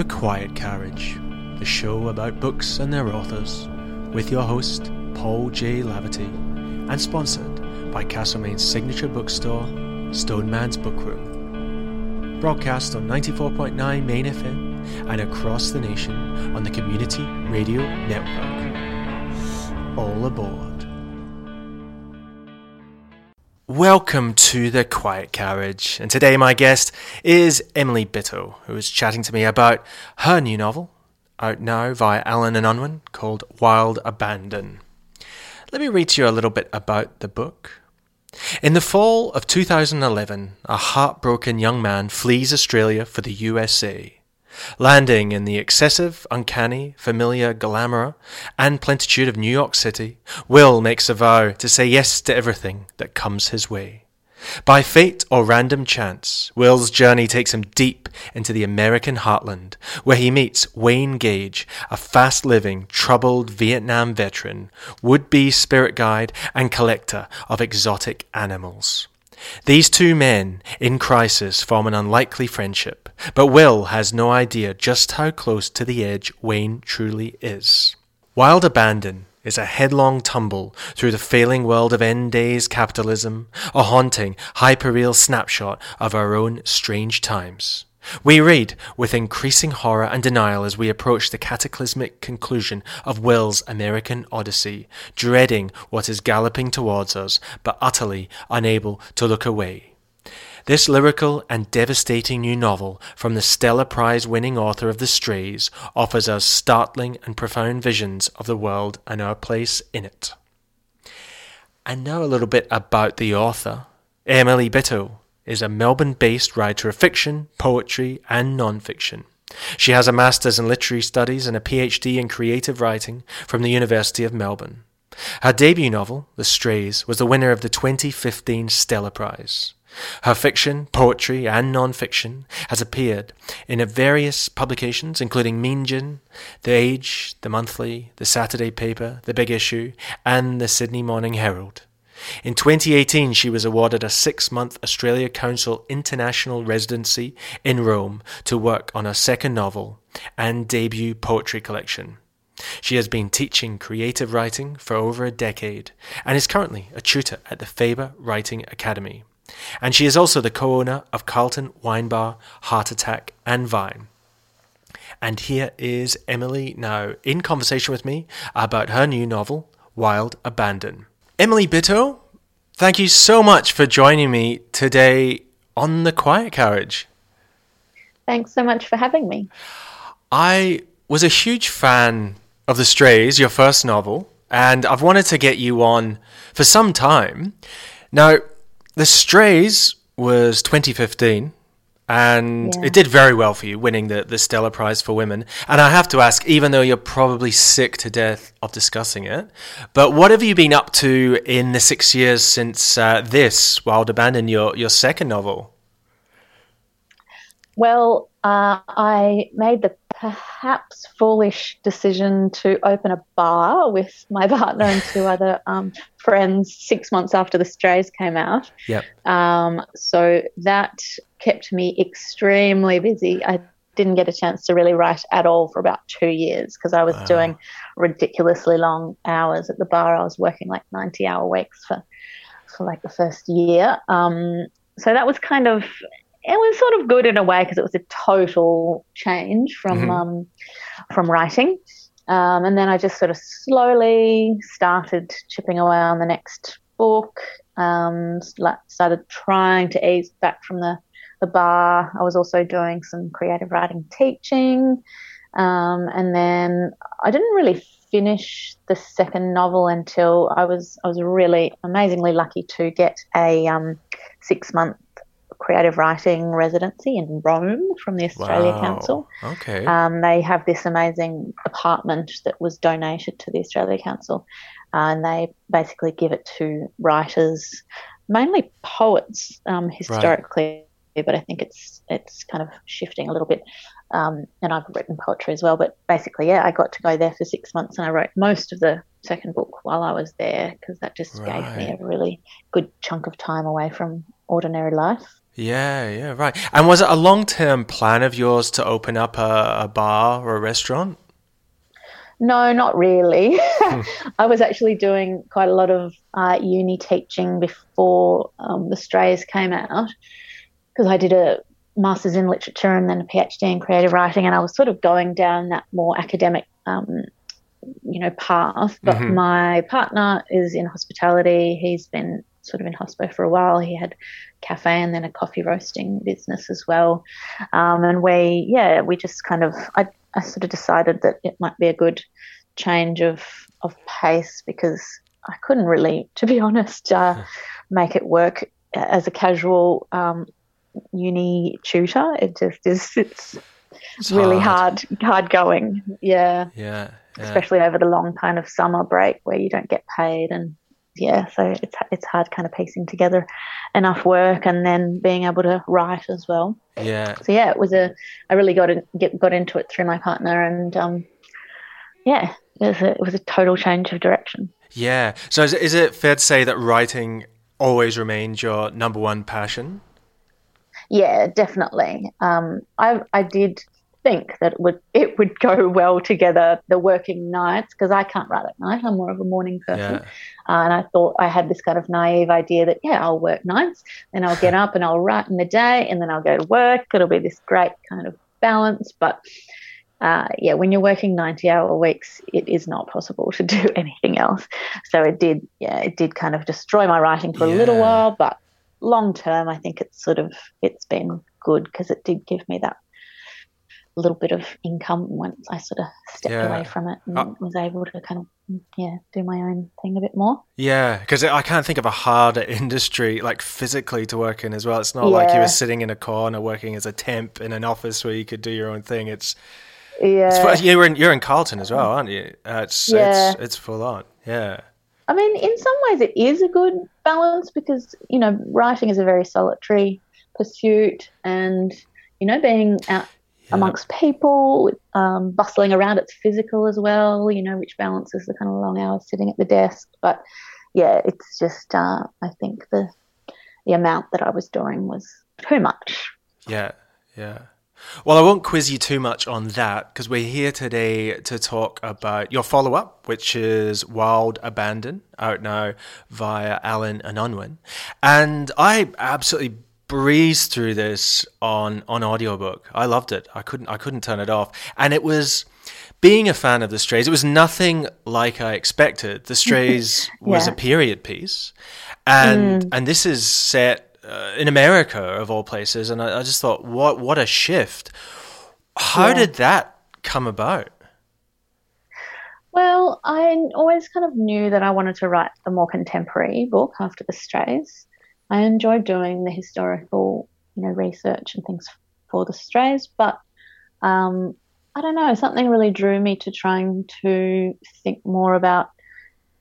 The Quiet Carriage, the show about books and their authors, with your host, Paul J. Laverty, and sponsored by Castlemaine's signature bookstore, Stoneman's Book Room. Broadcast on 94.9 Main FM and across the nation on the Community Radio Network. All aboard. Welcome to the Quiet Carriage, and today my guest is Emily Bitto, who is chatting to me about her new novel, out now via Allen and Unwin, called Wild Abandon. Let me read to you a little bit about the book. In the fall of 2011, a heartbroken young man flees Australia for the USA. Landing in the excessive, uncanny, familiar glamour and plentitude of New York City, Will makes a vow to say yes to everything that comes his way. By fate or random chance, Will's journey takes him deep into the American heartland, where he meets Wayne Gage, a fast living, troubled Vietnam veteran, would be spirit guide, and collector of exotic animals. These two men, in crisis, form an unlikely friendship, but Will has no idea just how close to the edge Wayne truly is. Wild Abandon is a headlong tumble through the failing world of end days capitalism, a haunting, hyperreal snapshot of our own strange times. We read with increasing horror and denial as we approach the cataclysmic conclusion of Will's American Odyssey, dreading what is galloping towards us, but utterly unable to look away. This lyrical and devastating new novel from the Stella Prize winning author of The Strays offers us startling and profound visions of the world and our place in it. And now a little bit about the author, Emily Bitto is a Melbourne based writer of fiction, poetry, and non fiction. She has a Master's in Literary Studies and a PhD in Creative Writing from the University of Melbourne. Her debut novel, The Strays, was the winner of the 2015 Stella Prize. Her fiction, poetry, and non fiction has appeared in various publications, including Meanjin, The Age, The Monthly, The Saturday Paper, The Big Issue, and The Sydney Morning Herald. In 2018, she was awarded a six month Australia Council International Residency in Rome to work on her second novel and debut poetry collection. She has been teaching creative writing for over a decade and is currently a tutor at the Faber Writing Academy. And she is also the co owner of Carlton Wine Bar, Heart Attack, and Vine. And here is Emily now in conversation with me about her new novel, Wild Abandon. Emily Bitto, thank you so much for joining me today on the Quiet Carriage. Thanks so much for having me. I was a huge fan of The Strays, your first novel, and I've wanted to get you on for some time. Now, The Strays was 2015, and yeah. it did very well for you, winning the, the Stella Prize for Women. And I have to ask, even though you're probably sick to death of discussing it, but what have you been up to in the six years since uh, this, Wild Abandon, your, your second novel? Well, uh, I made the perhaps foolish decision to open a bar with my partner and two other um, friends six months after the Strays came out. Yep. Um, so that kept me extremely busy. I didn't get a chance to really write at all for about two years because I was wow. doing ridiculously long hours at the bar. I was working like 90 hour weeks for, for like the first year. Um, so that was kind of it was sort of good in a way because it was a total change from mm-hmm. um, from writing. Um, and then I just sort of slowly started chipping away on the next book. Um, started trying to ease back from the the bar. I was also doing some creative writing teaching, um, and then I didn't really finish the second novel until I was I was really amazingly lucky to get a um, six month creative writing residency in Rome from the Australia wow. Council. Okay. Um, they have this amazing apartment that was donated to the Australia Council, uh, and they basically give it to writers, mainly poets, um, historically. Right. But I think it's it's kind of shifting a little bit, um, and I've written poetry as well. But basically, yeah, I got to go there for six months, and I wrote most of the second book while I was there because that just right. gave me a really good chunk of time away from ordinary life. Yeah, yeah, right. And was it a long term plan of yours to open up a, a bar or a restaurant? No, not really. Hmm. I was actually doing quite a lot of uh, uni teaching before um, the Strays came out because I did a master's in literature and then a PhD in creative writing, and I was sort of going down that more academic, um, you know, path. But mm-hmm. my partner is in hospitality. He's been sort of in hospo for a while. He had cafe and then a coffee roasting business as well. Um, and we, yeah, we just kind of, I, I sort of decided that it might be a good change of of pace because I couldn't really, to be honest, uh, make it work as a casual um, uni tutor. It just is. It's, it's really hard. hard, hard going. Yeah. yeah. Yeah. Especially over the long kind of summer break where you don't get paid and yeah, so it's it's hard kind of piecing together enough work and then being able to write as well. Yeah. So yeah, it was a I really got in, get got into it through my partner and um, yeah, it was a, it was a total change of direction. Yeah. So is, is it fair to say that writing always remained your number one passion? Yeah, definitely. Um, I I did think that it would it would go well together the working nights because I can't write at night. I'm more of a morning person, yeah. uh, and I thought I had this kind of naive idea that yeah, I'll work nights, and I'll get up and I'll write in the day, and then I'll go to work. It'll be this great kind of balance, but. Uh, yeah, when you're working 90 hour weeks, it is not possible to do anything else. So it did, yeah, it did kind of destroy my writing for yeah. a little while, but long term, I think it's sort of, it's been good because it did give me that little bit of income once I sort of stepped yeah. away from it and uh, was able to kind of yeah do my own thing a bit more. Yeah, because I can't think of a harder industry like physically to work in as well. It's not yeah. like you were sitting in a corner working as a temp in an office where you could do your own thing. It's yeah, it's, you're in you're in Carlton as well, aren't you? Uh, it's yeah. it's it's full on. Yeah. I mean, in some ways, it is a good balance because you know writing is a very solitary pursuit, and you know being out yeah. amongst people, um, bustling around. It's physical as well, you know, which balances the kind of long hours sitting at the desk. But yeah, it's just uh, I think the the amount that I was doing was too much. Yeah, yeah. Well, I won't quiz you too much on that because we're here today to talk about your follow up, which is Wild Abandon, out now via Allen and Unwin. And I absolutely breezed through this on on audiobook. I loved it. I couldn't I couldn't turn it off. And it was being a fan of the Strays, it was nothing like I expected. The Strays yeah. was a period piece, and mm. and this is set uh, in America of all places. And I, I, just thought, what what a shift! How yeah. did that come about? Well, I always kind of knew that I wanted to write a more contemporary book after the Strays. I enjoy doing the historical, you know, research and things for the strays, but um, I don't know, something really drew me to trying to think more about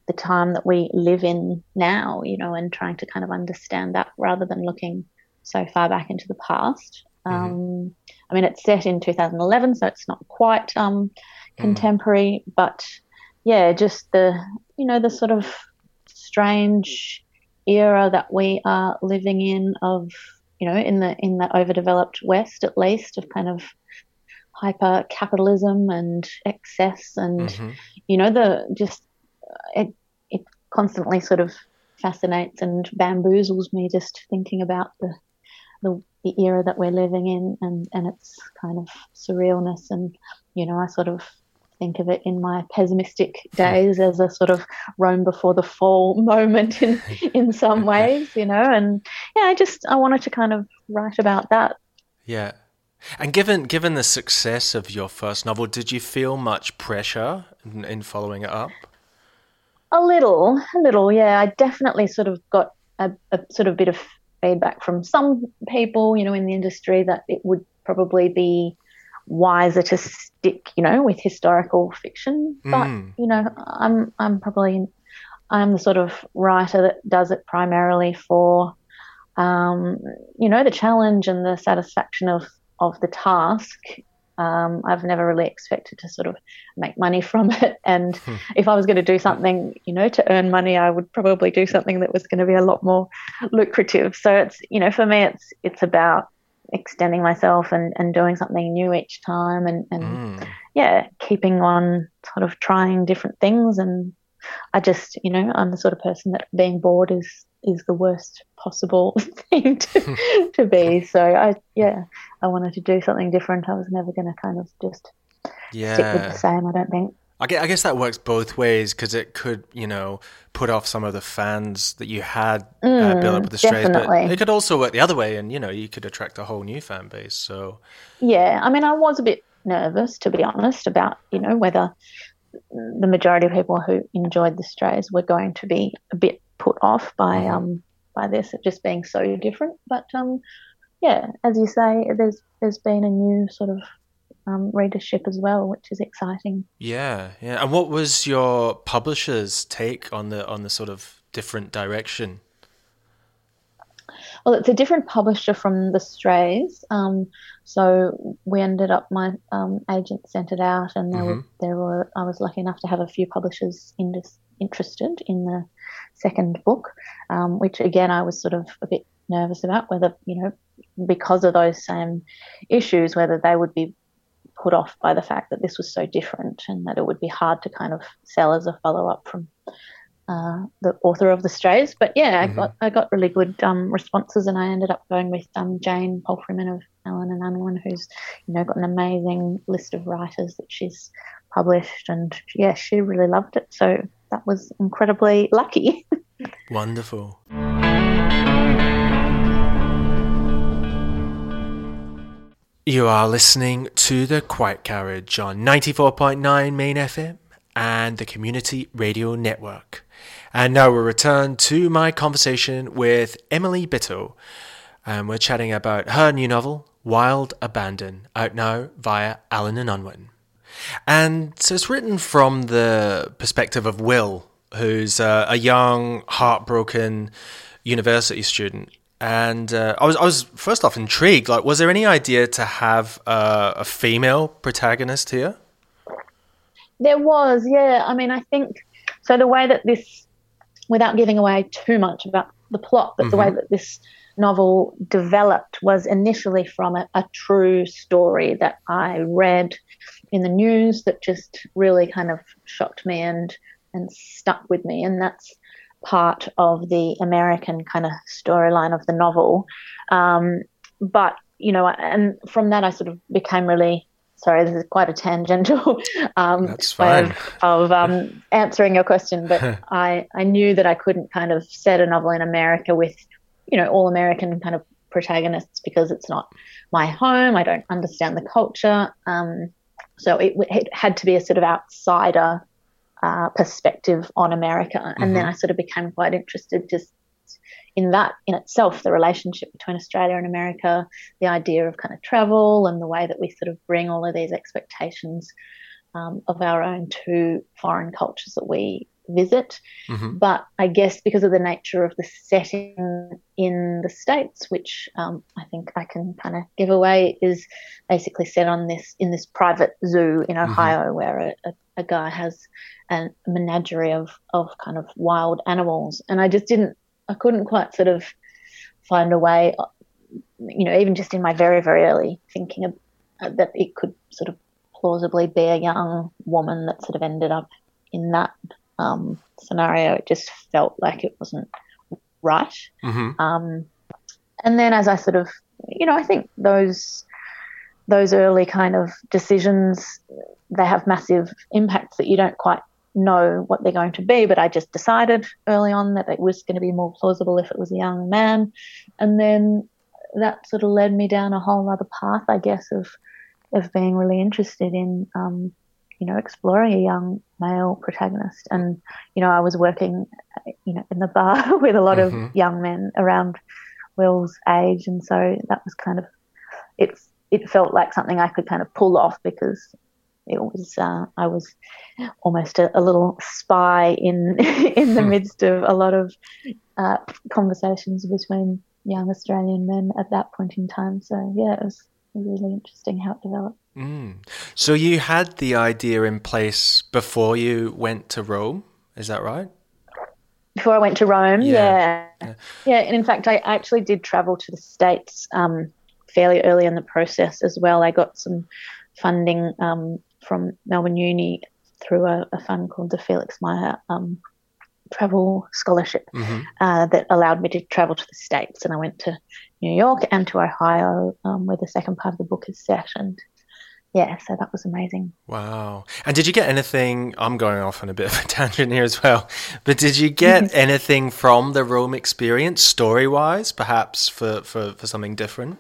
the time that we live in now, you know, and trying to kind of understand that rather than looking so far back into the past. Mm-hmm. Um, I mean, it's set in 2011, so it's not quite um, mm. contemporary, mm. but yeah, just the you know the sort of strange era that we are living in of you know in the in the overdeveloped west at least of kind of hyper capitalism and excess and mm-hmm. you know the just it it constantly sort of fascinates and bamboozles me just thinking about the the, the era that we're living in and and its kind of surrealness and you know I sort of think of it in my pessimistic days as a sort of Rome before the fall moment in in some ways, you know. And yeah, I just I wanted to kind of write about that. Yeah. And given given the success of your first novel, did you feel much pressure in, in following it up? A little, a little, yeah. I definitely sort of got a, a sort of bit of feedback from some people, you know, in the industry that it would probably be wiser to stick, you know, with historical fiction. But mm. you know, I'm I'm probably I'm the sort of writer that does it primarily for, um, you know, the challenge and the satisfaction of of the task. Um, I've never really expected to sort of make money from it. And hmm. if I was going to do something, you know, to earn money, I would probably do something that was going to be a lot more lucrative. So it's, you know, for me, it's it's about extending myself and, and doing something new each time and, and mm. yeah, keeping on sort of trying different things. And I just, you know, I'm the sort of person that being bored is is the worst possible thing to, to be. So I, yeah, I wanted to do something different. I was never going to kind of just yeah. stick with the same. I don't think. I guess, I guess that works both ways because it could, you know, put off some of the fans that you had uh, mm, built up with the Strays, definitely. but it could also work the other way, and you know, you could attract a whole new fan base. So, yeah, I mean, I was a bit nervous to be honest about, you know, whether the majority of people who enjoyed the Strays were going to be a bit put off by mm-hmm. um by this just being so different. But um, yeah, as you say, there's there's been a new sort of um, readership as well, which is exciting. Yeah, yeah. And what was your publisher's take on the on the sort of different direction? Well, it's a different publisher from the Strays. Um, so we ended up, my um, agent sent it out, and there, mm-hmm. were, there were. I was lucky enough to have a few publishers in this, interested in the second book, um, which again I was sort of a bit nervous about whether you know because of those same issues whether they would be put off by the fact that this was so different and that it would be hard to kind of sell as a follow up from uh, the author of the Strays. But yeah, mm-hmm. I got I got really good um, responses, and I ended up going with um, Jane Palfreyman of Allen and Unwin, who's you know got an amazing list of writers that she's published, and yeah, she really loved it. So that was incredibly lucky. Wonderful. You are listening to The Quiet Carriage on 94.9 Main FM and the Community Radio Network. And now we'll return to my conversation with Emily Bitto. And we're chatting about her new novel, Wild Abandon, out now via Allen and Unwin. And so it's written from the perspective of Will, who's uh, a young, heartbroken university student. And uh, I was, I was first off intrigued. Like, was there any idea to have uh, a female protagonist here? There was, yeah. I mean, I think so. The way that this, without giving away too much about the plot, but mm-hmm. the way mm-hmm. that this novel developed was initially from a, a true story that I read in the news that just really kind of shocked me and and stuck with me, and that's part of the American kind of storyline of the novel. Um, but you know, and from that I sort of became really sorry, this is quite a tangential um, way of, of um, answering your question, but I, I knew that I couldn't kind of set a novel in America with, you know, all American kind of protagonists because it's not my home. I don't understand the culture. Um, so it, it, had to be a sort of outsider uh, perspective on America. And mm-hmm. then I sort of became quite interested just in that in itself, the relationship between Australia and America, the idea of kind of travel and the way that we sort of bring all of these expectations um, of our own to foreign cultures that we visit. Mm-hmm. But I guess because of the nature of the setting in the States, which um, I think I can kind of give away, is basically set on this in this private zoo in mm-hmm. Ohio mm-hmm. where a, a, a, guy has a menagerie of, of kind of wild animals. And I just didn't, I couldn't quite sort of find a way, you know, even just in my very, very early thinking of, uh, that it could sort of plausibly be a young woman that sort of ended up in that um, scenario. It just felt like it wasn't right. Mm-hmm. Um, and then as I sort of, you know, I think those those early kind of decisions they have massive impacts that you don't quite know what they're going to be. But I just decided early on that it was going to be more plausible if it was a young man, and then that sort of led me down a whole other path, I guess, of of being really interested in um, you know, exploring a young male protagonist. And, you know, I was working, you know, in the bar with a lot mm-hmm. of young men around Will's age. And so that was kind of, it's, it felt like something I could kind of pull off because it was, uh, I was almost a, a, little spy in, in the hmm. midst of a lot of uh, conversations between young Australian men at that point in time. So yeah, it was, really interesting how it developed. Mm. So you had the idea in place before you went to Rome, is that right? Before I went to Rome, yeah, yeah, yeah. and in fact, I actually did travel to the states um, fairly early in the process as well. I got some funding um, from Melbourne Uni through a, a, fund called the Felix Meyer um, Travel Scholarship mm-hmm. uh, that allowed me to travel to the states, and I went to New York and to Ohio, um, where the second part of the book is set, and yeah, so that was amazing. Wow. And did you get anything? I'm going off on a bit of a tangent here as well, but did you get anything from the Rome experience story wise, perhaps for, for, for something different?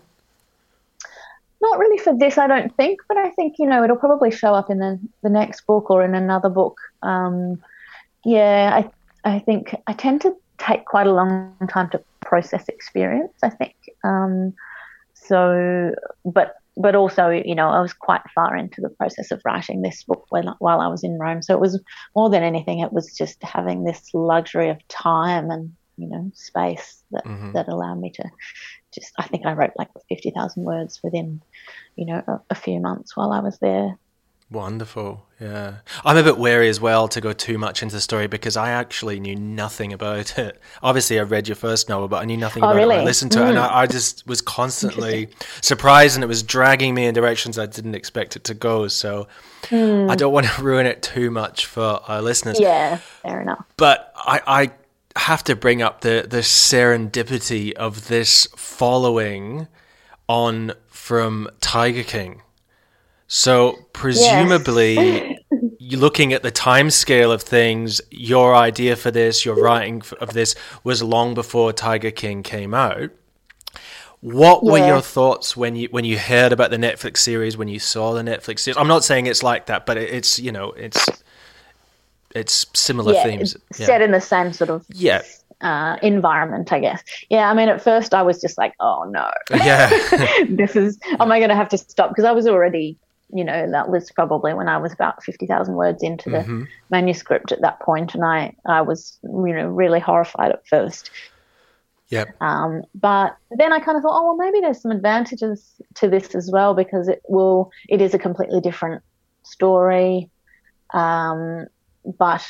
Not really for this, I don't think, but I think, you know, it'll probably show up in the, the next book or in another book. Um, yeah, I, I think I tend to take quite a long time to process experience, I think. Um, so, but but also, you know, I was quite far into the process of writing this book when, while I was in Rome. So it was more than anything, it was just having this luxury of time and, you know, space that, mm-hmm. that allowed me to just, I think I wrote like 50,000 words within, you know, a, a few months while I was there. Wonderful. Yeah. I'm a bit wary as well to go too much into the story because I actually knew nothing about it. Obviously, I read your first novel, but I knew nothing oh, about really? it. I listened to mm. it and mm. I, I, just was constantly surprised and it was dragging me in directions I didn't expect it to go. So mm. I don't want to ruin it too much for our listeners. Yeah, fair enough. But I, I have to bring up the, the serendipity of this following on from Tiger King so presumably, looking at the time scale of things, your idea for this, your writing of this, was long before Tiger King came out. What were your thoughts when you when you heard about the Netflix series? When you saw the Netflix series? I'm not saying it's like that, but it's you know it's it's similar yeah, themes yeah. set in the same sort of yeah uh, environment, I guess. Yeah, I mean, at first I was just like, oh no, yeah, this is. Am I going to have to stop? Because I was already you know, that was probably when I was about 50,000 words into the mm-hmm. manuscript at that point, and I, I was, you know, really horrified at first. Yeah. Um, but then I kind of thought, oh, well, maybe there's some advantages to this as well because it will, it is a completely different story, um, but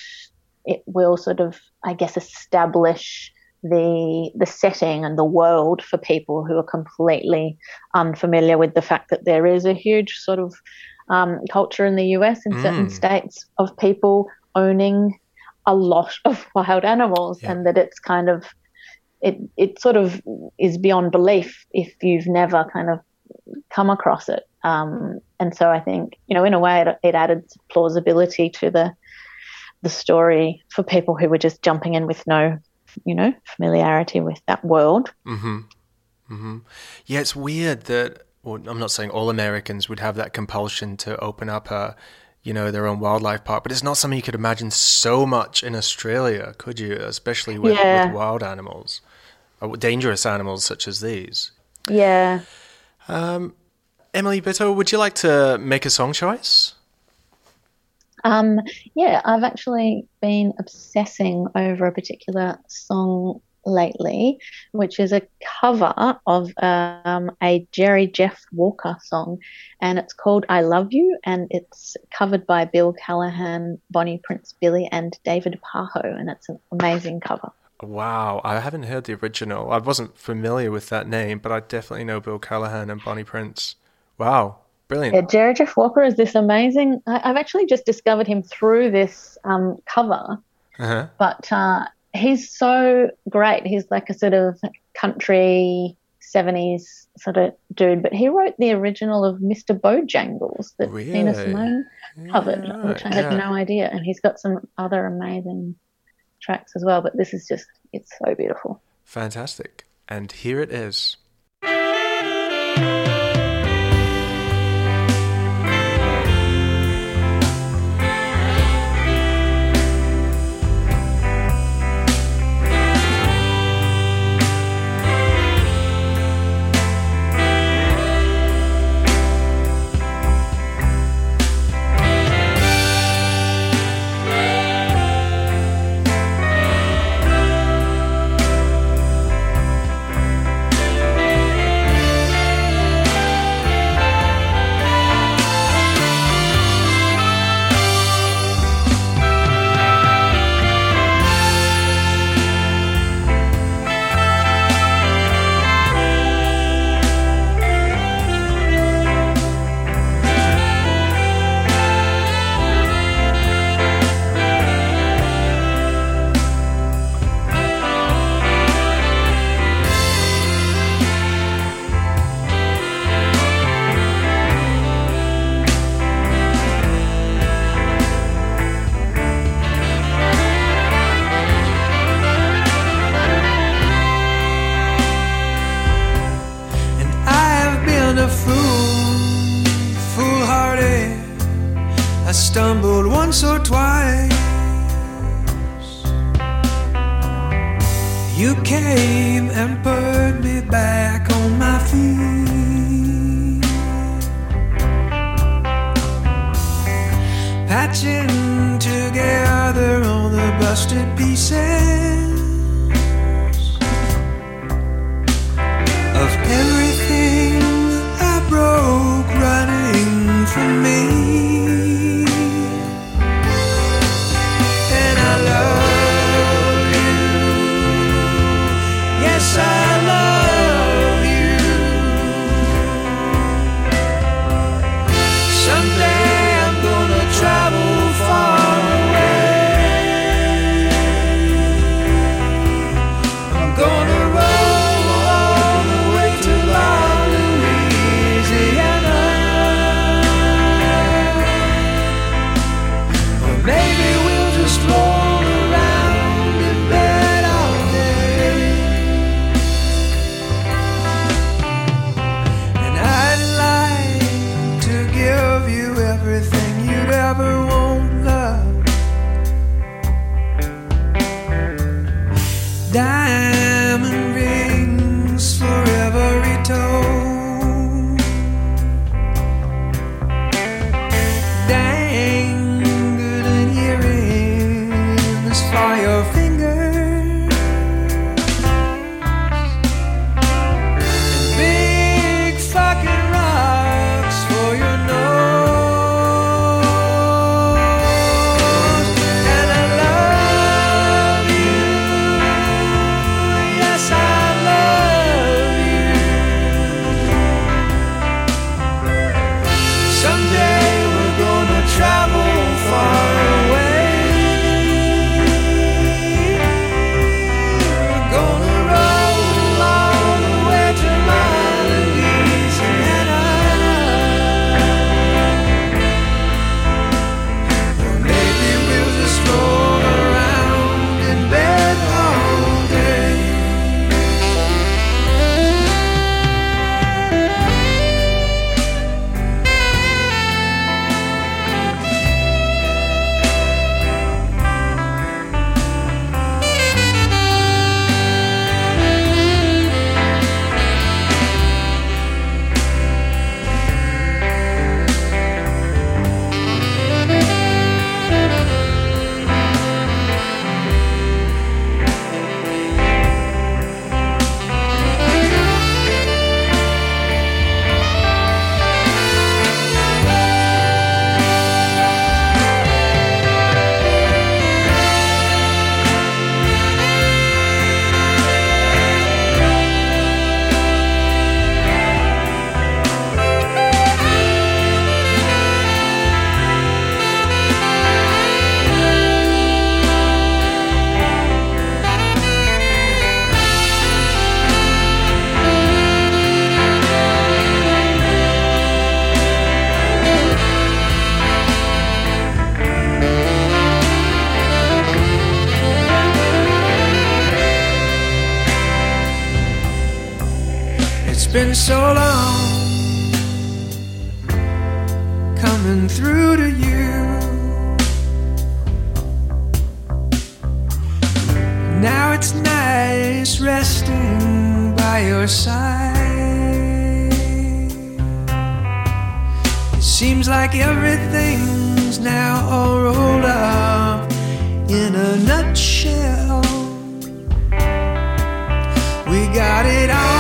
it will sort of, I guess, establish the the setting and the world for people who are completely unfamiliar with the fact that there is a huge sort of um, culture in the US in mm. certain states of people owning a lot of wild animals yeah. and that it's kind of it it sort of is beyond belief if you've never kind of come across it um, and so I think you know in a way it, it added plausibility to the the story for people who were just jumping in with no you know, familiarity with that world. Mm-hmm. Mm-hmm. Yeah, it's weird that, well, I'm not saying all Americans would have that compulsion to open up a, you know, their own wildlife park, but it's not something you could imagine so much in Australia, could you? Especially with, yeah. with wild animals, dangerous animals such as these. Yeah. Um, Emily Bitto, would you like to make a song choice? Um, yeah, I've actually been obsessing over a particular song lately, which is a cover of um, a Jerry Jeff Walker song, and it's called "I Love You," and it's covered by Bill Callahan, Bonnie Prince Billy, and David Pajo, and it's an amazing cover. Wow, I haven't heard the original. I wasn't familiar with that name, but I definitely know Bill Callahan and Bonnie Prince. Wow, Brilliant. Yeah, Jerry Jeff Walker is this amazing. I, have actually just discovered him through this um, cover, uh-huh. but uh, he's so great. He's like a sort of country 70s sort of dude, but he wrote the original of Mr. Bojangles that really? Nina Simone covered, yeah, which I had yeah. no idea. And he's got some other amazing tracks as well, but this is just, it's so beautiful. Fantastic. And here it is. patching together all the busted pieces. coming through to you. Now it's nice resting by your side. It seems like everything's now all rolled up in a nutshell. We got it all.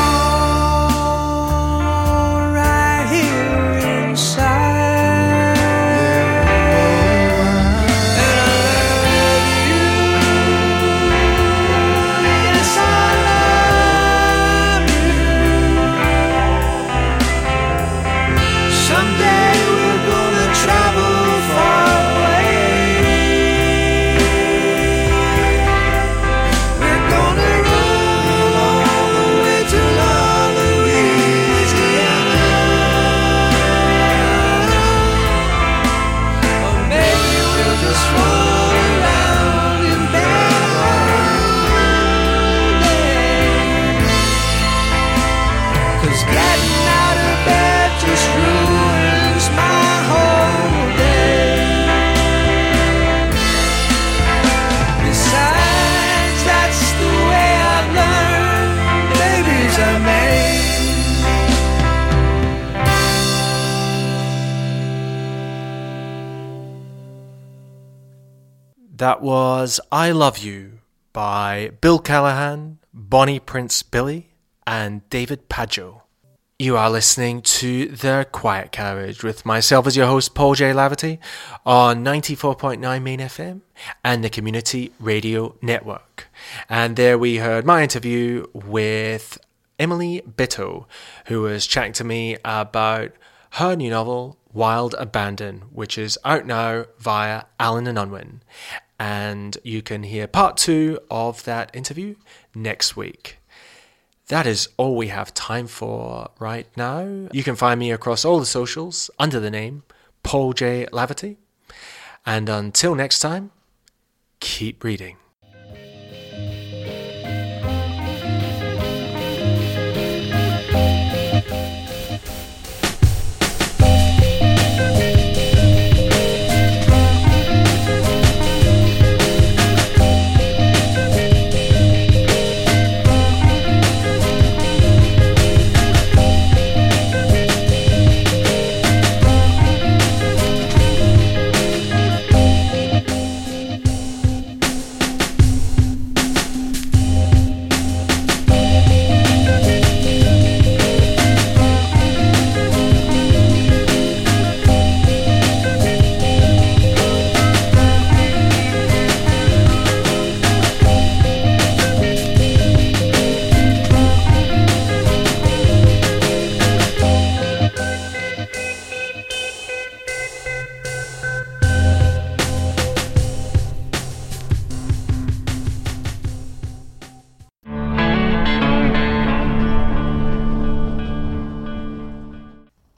That was I Love You by Bill Callahan, Bonnie Prince Billy, and David Pajo. You are listening to The Quiet Carriage with myself as your host, Paul J. Laverty, on 94.9 Main FM and the Community Radio Network. And there we heard my interview with Emily Bitto, who was chatting to me about her new novel, Wild Abandon, which is out now via Allen and Unwin. And you can hear part two of that interview next week. That is all we have time for right now. You can find me across all the socials under the name Paul J. Laverty. And until next time, keep reading.